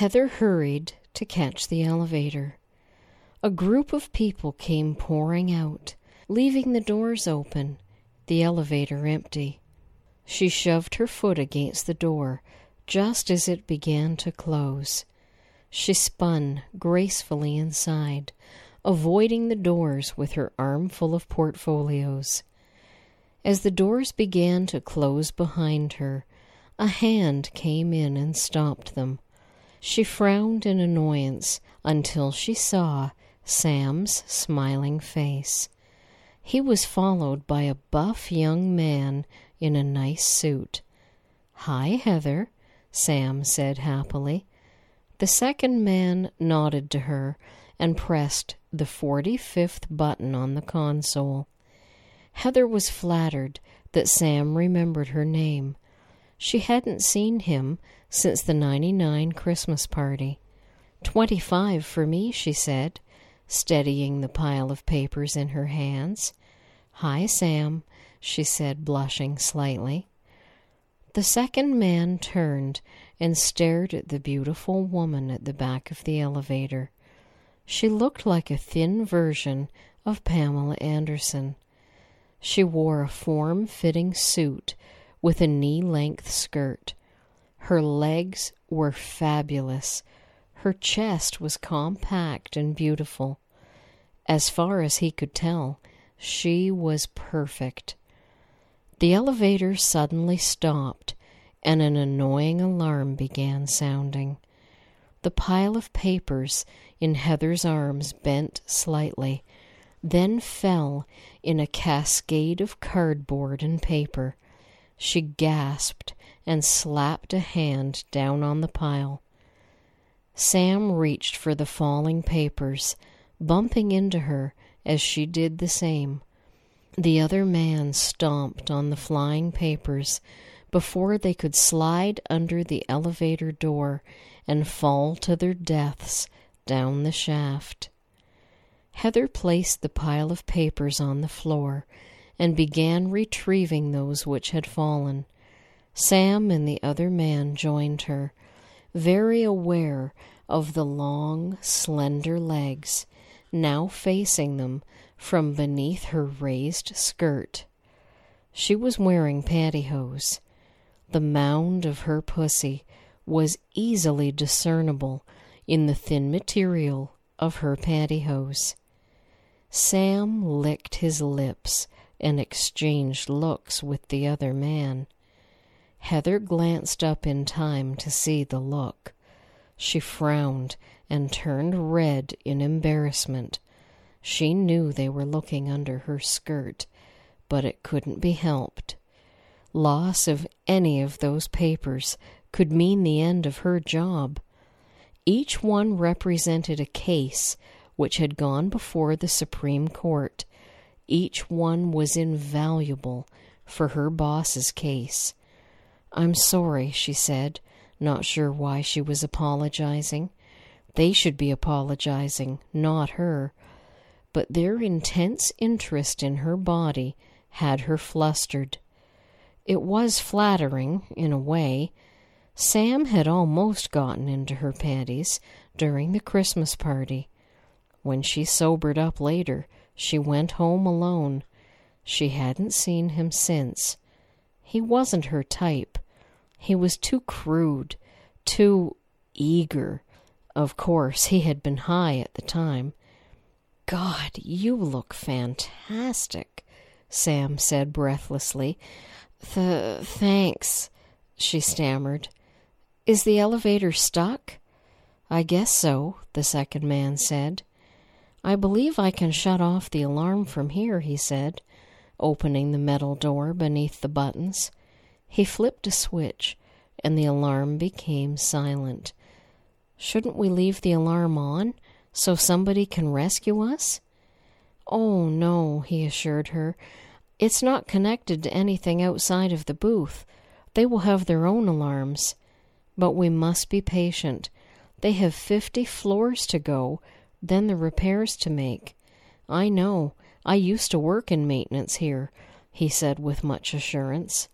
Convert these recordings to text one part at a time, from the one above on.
Heather hurried to catch the elevator. A group of people came pouring out, leaving the doors open, the elevator empty. She shoved her foot against the door just as it began to close. She spun gracefully inside, avoiding the doors with her armful of portfolios. As the doors began to close behind her, a hand came in and stopped them. She frowned in annoyance until she saw Sam's smiling face. He was followed by a buff young man in a nice suit. Hi, Heather, Sam said happily. The second man nodded to her and pressed the 45th button on the console. Heather was flattered that Sam remembered her name. She hadn't seen him since the 99 Christmas party. Twenty five for me, she said, steadying the pile of papers in her hands. Hi, Sam, she said, blushing slightly. The second man turned and stared at the beautiful woman at the back of the elevator. She looked like a thin version of Pamela Anderson. She wore a form fitting suit with a knee length skirt. Her legs were fabulous. Her chest was compact and beautiful. As far as he could tell, she was perfect. The elevator suddenly stopped, and an annoying alarm began sounding. The pile of papers in Heather's arms bent slightly, then fell in a cascade of cardboard and paper. She gasped and slapped a hand down on the pile. Sam reached for the falling papers, bumping into her as she did the same. The other man stomped on the flying papers before they could slide under the elevator door and fall to their deaths down the shaft. Heather placed the pile of papers on the floor and began retrieving those which had fallen. Sam and the other man joined her, very aware of the long, slender legs now facing them from beneath her raised skirt. She was wearing pantyhose. The mound of her pussy was easily discernible in the thin material of her pantyhose. Sam licked his lips and exchanged looks with the other man. Heather glanced up in time to see the look. She frowned and turned red in embarrassment. She knew they were looking under her skirt, but it couldn't be helped. Loss of any of those papers could mean the end of her job. Each one represented a case which had gone before the Supreme Court. Each one was invaluable for her boss's case. I'm sorry, she said, not sure why she was apologizing. They should be apologizing, not her but their intense interest in her body had her flustered. It was flattering, in a way. Sam had almost gotten into her panties during the Christmas party. When she sobered up later, she went home alone. She hadn't seen him since. He wasn't her type. He was too crude, too eager. Of course, he had been high at the time. God, you look fantastic, Sam said breathlessly. Th thanks, she stammered. Is the elevator stuck? I guess so, the second man said. I believe I can shut off the alarm from here, he said, opening the metal door beneath the buttons. He flipped a switch, and the alarm became silent. Shouldn't we leave the alarm on? so somebody can rescue us? Oh, no, he assured her. It's not connected to anything outside of the booth. They will have their own alarms. But we must be patient. They have fifty floors to go, then the repairs to make. I know. I used to work in maintenance here, he said with much assurance.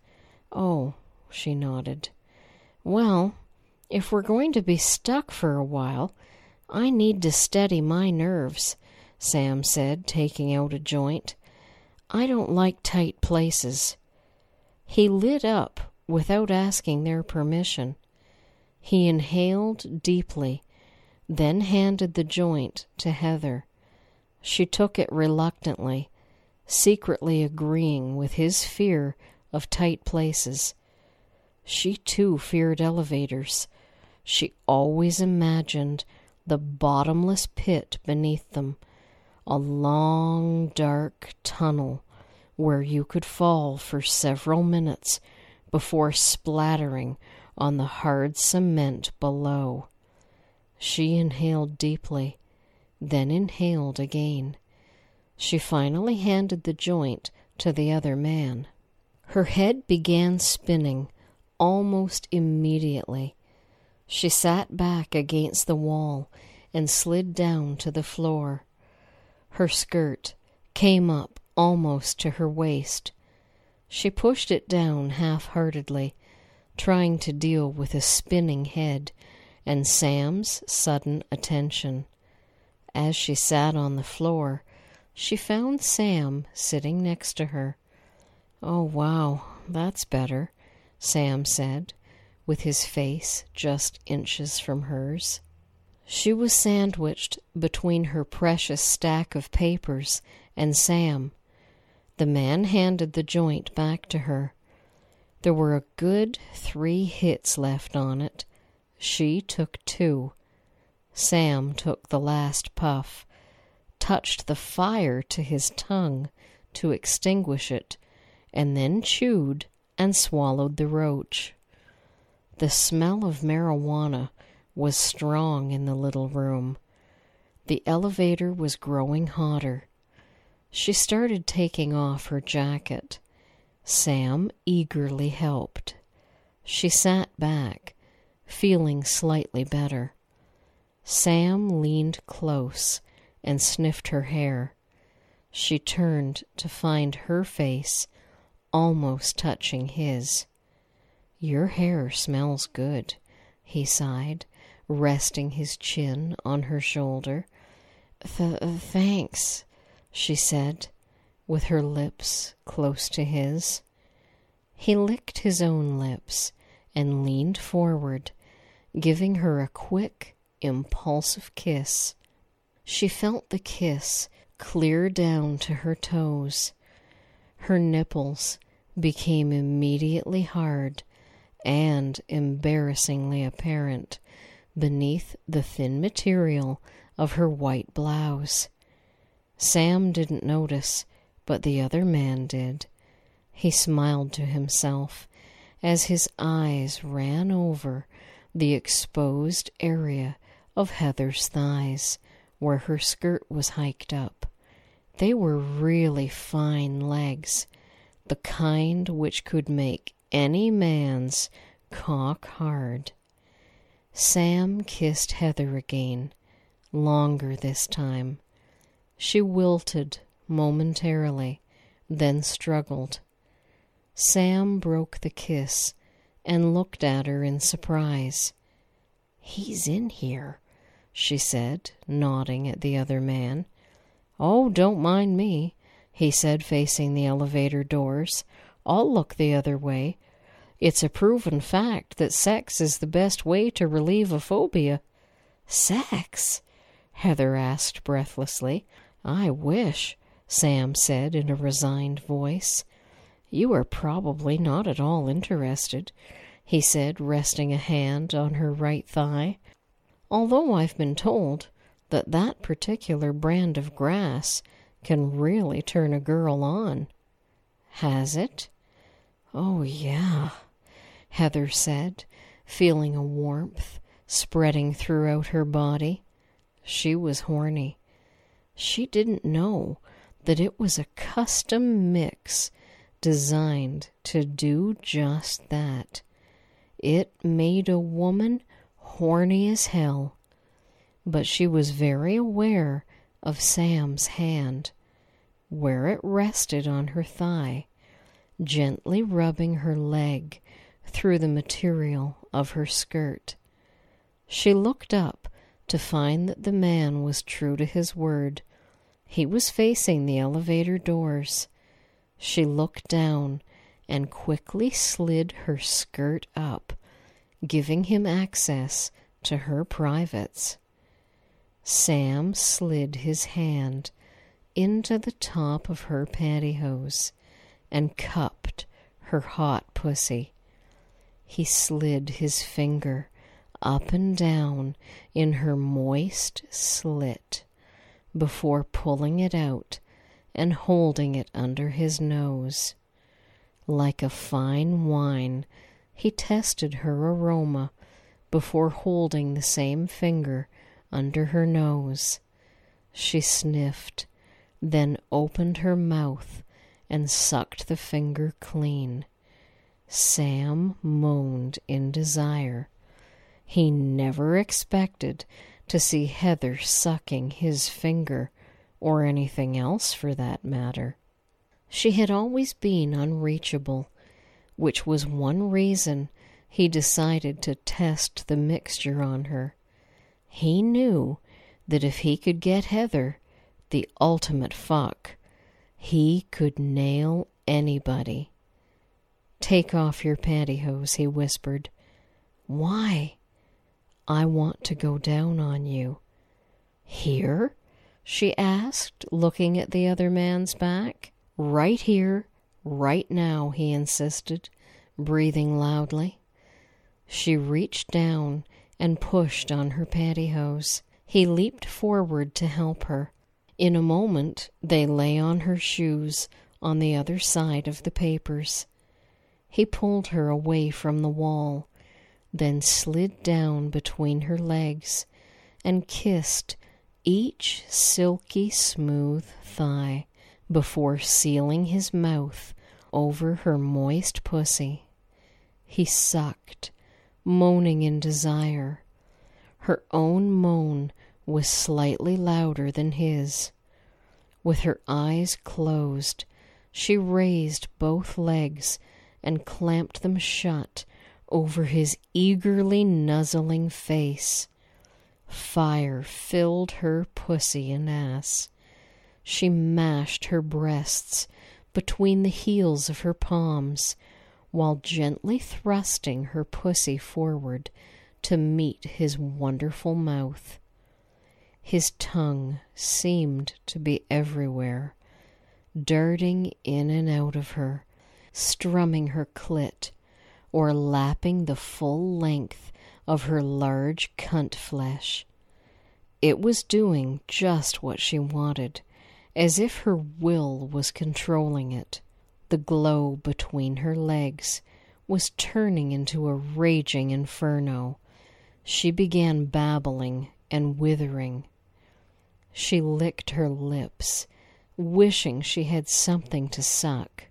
Oh, she nodded. Well, If we're going to be stuck for a while, I need to steady my nerves, Sam said, taking out a joint. I don't like tight places. He lit up without asking their permission. He inhaled deeply, then handed the joint to Heather. She took it reluctantly, secretly agreeing with his fear of tight places. She too feared elevators. She always imagined the bottomless pit beneath them, a long, dark tunnel where you could fall for several minutes before splattering on the hard cement below. She inhaled deeply, then inhaled again. She finally handed the joint to the other man. Her head began spinning almost immediately. She sat back against the wall and slid down to the floor. Her skirt came up almost to her waist. She pushed it down half heartedly, trying to deal with a spinning head and Sam's sudden attention. As she sat on the floor, she found Sam sitting next to her. Oh, wow, that's better, Sam said, with his face just inches from hers. She was sandwiched between her precious stack of papers and Sam. The man handed the joint back to her. There were a good three hits left on it. She took two. Sam took the last puff, touched the fire to his tongue to extinguish it, and then chewed and swallowed the roach. The smell of marijuana was strong in the little room. The elevator was growing hotter. She started taking off her jacket. Sam eagerly helped. She sat back, feeling slightly better. Sam leaned close and sniffed her hair. She turned to find her face almost touching his. Your hair smells good, he sighed, resting his chin on her shoulder. Th thanks, she said, with her lips close to his. He licked his own lips and leaned forward, giving her a quick, impulsive kiss. She felt the kiss clear down to her toes. Her nipples became immediately hard and embarrassingly apparent beneath the thin material of her white blouse. Sam didn't notice, but the other man did. He smiled to himself as his eyes ran over the exposed area of Heather's thighs where her skirt was hiked up. They were really fine legs, the kind which could make any man's cock hard. Sam kissed Heather again, longer this time. She wilted momentarily, then struggled. Sam broke the kiss and looked at her in surprise. He's in here, she said, nodding at the other man. Oh, don't mind me, he said, facing the elevator doors. I'll look the other way. It's a proven fact that sex is the best way to relieve a phobia. Sex? Heather asked breathlessly. I wish, Sam said in a resigned voice. You are probably not at all interested, he said, resting a hand on her right thigh. Although I've been told that that particular brand of grass can really turn a girl on. Has it? Oh, yeah, Heather said, feeling a warmth spreading throughout her body. She was horny. She didn't know that it was a custom mix designed to do just that. It made a woman horny as hell. But she was very aware of Sam's hand, where it rested on her thigh, gently rubbing her leg through the material of her skirt. She looked up to find that the man was true to his word. He was facing the elevator doors. She looked down and quickly slid her skirt up, giving him access to her privates. Sam slid his hand into the top of her pantyhose and cupped her hot pussy. He slid his finger up and down in her moist slit before pulling it out and holding it under his nose. Like a fine wine, he tested her aroma before holding the same finger under her nose. She sniffed, then opened her mouth and sucked the finger clean. Sam moaned in desire. He never expected to see Heather sucking his finger, or anything else for that matter. She had always been unreachable, which was one reason he decided to test the mixture on her. He knew that if he could get Heather, the ultimate fuck, he could nail anybody. Take off your pantyhose, he whispered. Why? I want to go down on you. Here? she asked, looking at the other man's back. Right here, right now, he insisted, breathing loudly. She reached down and pushed on her pantyhose. He leaped forward to help her. In a moment they lay on her shoes on the other side of the papers. He pulled her away from the wall then slid down between her legs and kissed each silky smooth thigh before sealing his mouth over her moist pussy. He sucked, moaning in desire. Her own moan was slightly louder than his. With her eyes closed, she raised both legs and clamped them shut over his eagerly nuzzling face. Fire filled her pussy and ass. She mashed her breasts between the heels of her palms while gently thrusting her pussy forward to meet his wonderful mouth. His tongue seemed to be everywhere, darting in and out of her, strumming her clit or lapping the full length of her large cunt flesh. It was doing just what she wanted, as if her will was controlling it. The glow between her legs was turning into a raging inferno. She began babbling and withering. She licked her lips, wishing she had something to suck.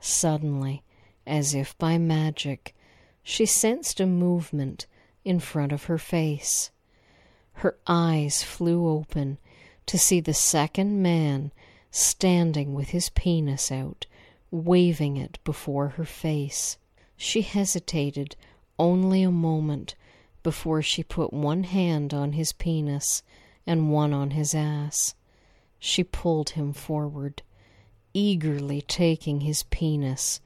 Suddenly, as if by magic, she sensed a movement in front of her face. Her eyes flew open to see the second man standing with his penis out, waving it before her face. She hesitated only a moment before she put one hand on his penis and one on his ass. She pulled him forward, eagerly taking his penis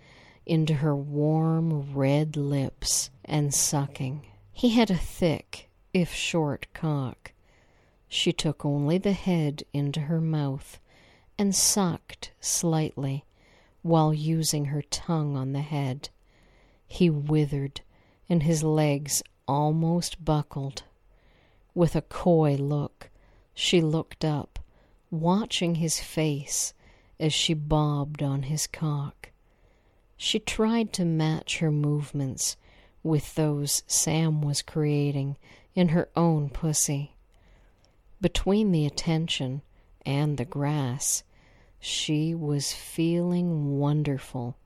into her warm red lips and sucking. He had a thick, if short, cock. She took only the head into her mouth and sucked slightly while using her tongue on the head. He withered and his legs almost buckled. With a coy look, she looked up, watching his face as she bobbed on his cock. She tried to match her movements with those Sam was creating in her own pussy. Between the attention and the grass, she was feeling wonderful.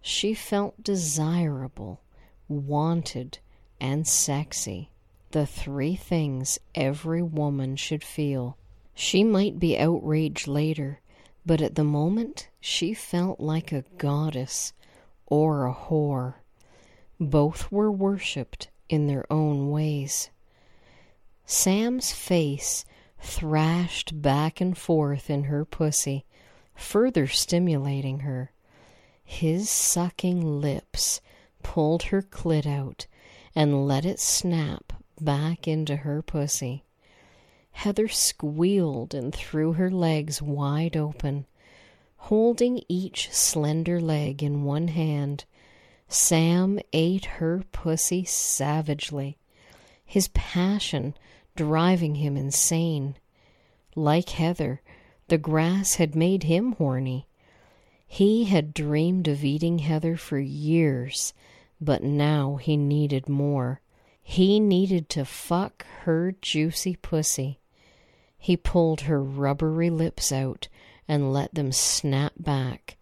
She felt desirable, wanted, and sexy. The three things every woman should feel. She might be outraged later, but at the moment she felt like a goddess or a whore. Both were worshipped in their own ways. Sam's face thrashed back and forth in her pussy, further stimulating her. His sucking lips pulled her clit out and let it snap back into her pussy. Heather squealed and threw her legs wide open. Holding each slender leg in one hand, Sam ate her pussy savagely, his passion driving him insane. Like Heather, the grass had made him horny. He had dreamed of eating Heather for years, but now he needed more. He needed to fuck her juicy pussy. He pulled her rubbery lips out and let them snap back,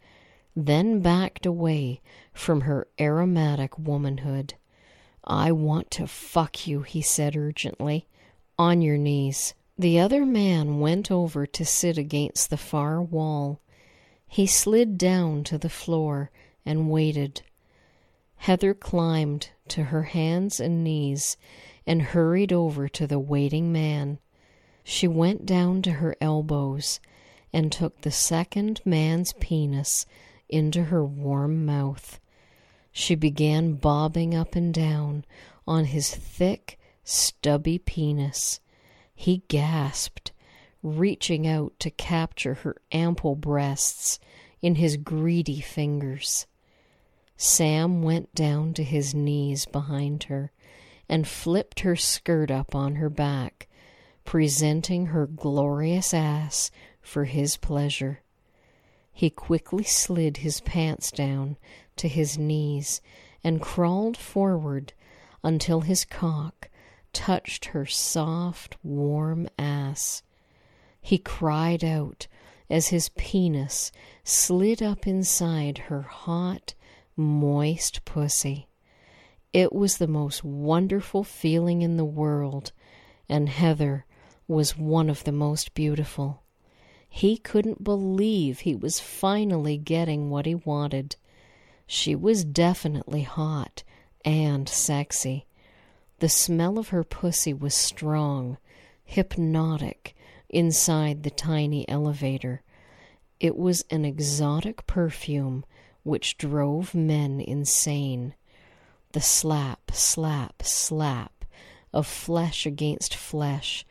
then backed away from her aromatic womanhood. I want to fuck you, he said urgently. On your knees. The other man went over to sit against the far wall. He slid down to the floor and waited. Heather climbed to her hands and knees and hurried over to the waiting man. She went down to her elbows and took the second man's penis into her warm mouth. She began bobbing up and down on his thick, stubby penis. He gasped, reaching out to capture her ample breasts in his greedy fingers. Sam went down to his knees behind her and flipped her skirt up on her back, presenting her glorious ass for his pleasure. He quickly slid his pants down to his knees and crawled forward until his cock touched her soft, warm ass. He cried out as his penis slid up inside her hot, moist pussy. It was the most wonderful feeling in the world, and Heather was one of the most beautiful. He couldn't believe he was finally getting what he wanted. She was definitely hot and sexy. The smell of her pussy was strong, hypnotic, inside the tiny elevator. It was an exotic perfume which drove men insane. The slap, slap, slap of flesh against flesh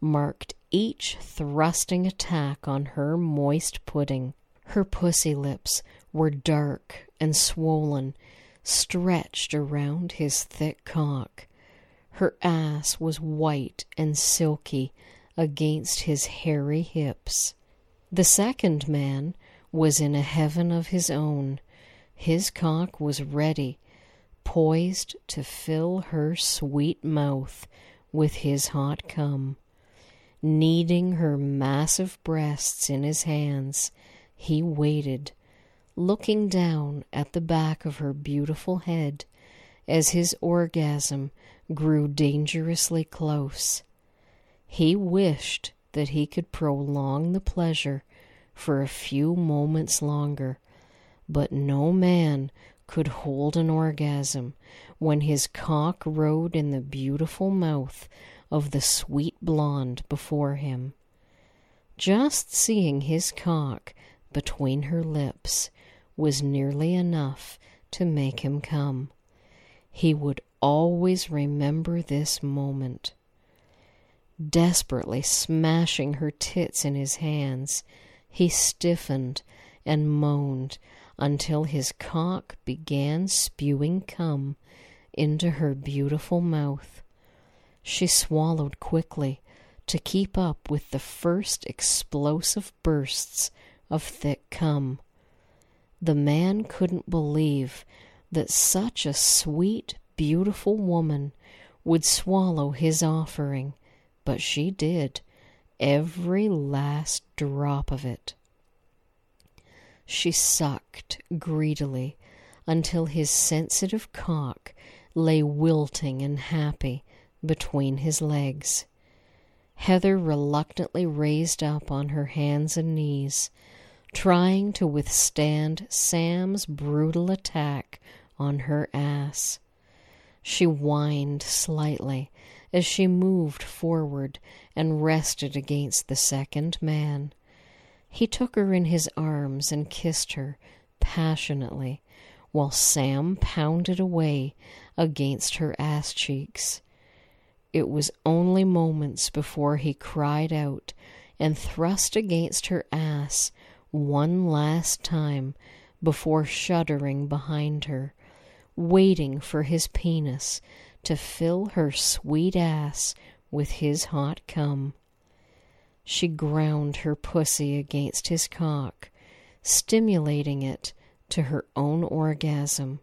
marked each thrusting attack on her moist pudding. Her pussy lips were dark and swollen, stretched around his thick cock. Her ass was white and silky against his hairy hips. The second man was in a heaven of his own. His cock was ready, poised to fill her sweet mouth with his hot cum. Kneading her massive breasts in his hands, he waited, looking down at the back of her beautiful head as his orgasm grew dangerously close. He wished that he could prolong the pleasure for a few moments longer, but no man could hold an orgasm when his cock rode in the beautiful mouth of the sweet blonde before him. Just seeing his cock between her lips was nearly enough to make him come. He would always remember this moment. Desperately smashing her tits in his hands, he stiffened and moaned until his cock began spewing cum into her beautiful mouth. She swallowed quickly to keep up with the first explosive bursts of thick cum. The man couldn't believe that such a sweet, beautiful woman would swallow his offering, but she did, every last drop of it. She sucked greedily until his sensitive cock lay wilting and happy between his legs. Heather reluctantly raised up on her hands and knees, trying to withstand Sam's brutal attack on her ass. She whined slightly as she moved forward and rested against the second man. He took her in his arms and kissed her passionately, while Sam pounded away against her ass cheeks. It was only moments before he cried out and thrust against her ass one last time before shuddering behind her, waiting for his penis to fill her sweet ass with his hot cum. She ground her pussy against his cock, stimulating it to her own orgasm.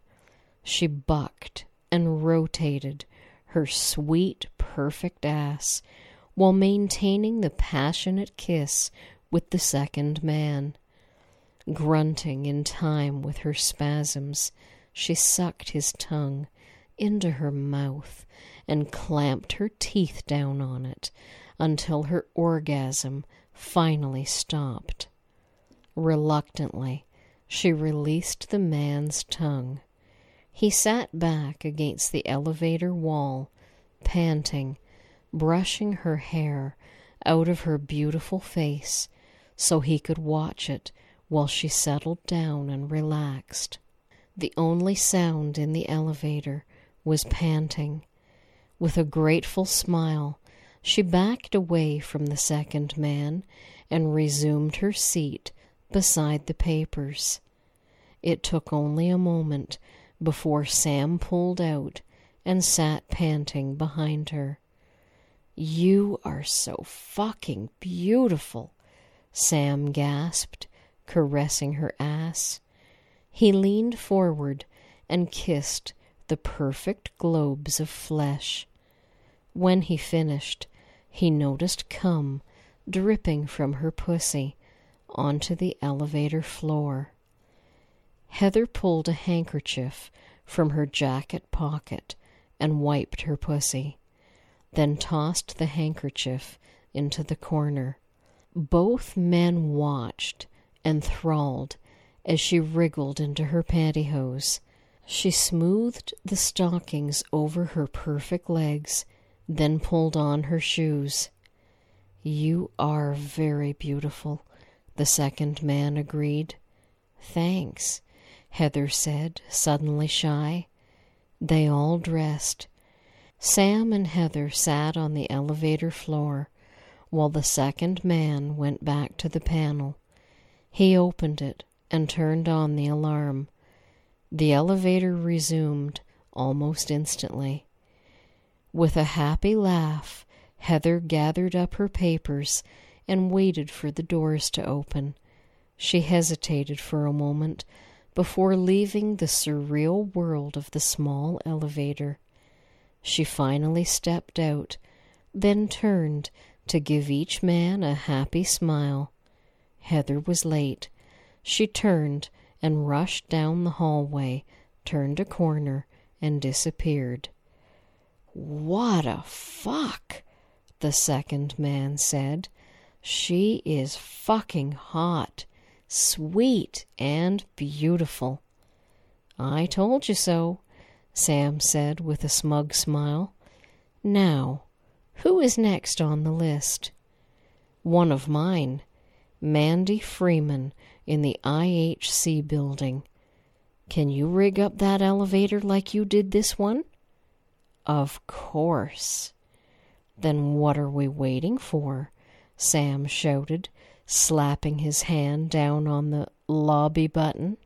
She bucked and rotated her sweet, perfect ass while maintaining the passionate kiss with the second man. Grunting in time with her spasms, she sucked his tongue into her mouth and clamped her teeth down on it until her orgasm finally stopped. Reluctantly, she released the man's tongue. He sat back against the elevator wall, panting, brushing her hair out of her beautiful face so he could watch it while she settled down and relaxed. The only sound in the elevator was panting. With a grateful smile, she backed away from the second man and resumed her seat beside the papers. It took only a moment before Sam pulled out and sat panting behind her. You are so fucking beautiful, Sam gasped, caressing her ass. He leaned forward and kissed the perfect globes of flesh. When he finished, he noticed cum dripping from her pussy onto the elevator floor. Heather pulled a handkerchief from her jacket pocket and wiped her pussy, then tossed the handkerchief into the corner. Both men watched, enthralled, as she wriggled into her pantyhose. She smoothed the stockings over her perfect legs, then pulled on her shoes. You are very beautiful, the second man agreed. Thanks, Heather said, suddenly shy. They all dressed. Sam and Heather sat on the elevator floor while the second man went back to the panel. He opened it and turned on the alarm. The elevator resumed almost instantly. With a happy laugh, Heather gathered up her papers and waited for the doors to open. She hesitated for a moment before leaving the surreal world of the small elevator. She finally stepped out, then turned to give each man a happy smile. Heather was late. She turned and rushed down the hallway, turned a corner, and disappeared. What a fuck, the second man said. She is fucking hot, sweet, and beautiful. I told you so, Sam said with a smug smile. Now, who is next on the list? One of mine, Mandy Freeman in the IHC building. Can you rig up that elevator like you did this one? Of course. Then what are we waiting for? Sam shouted, slapping his hand down on the lobby button.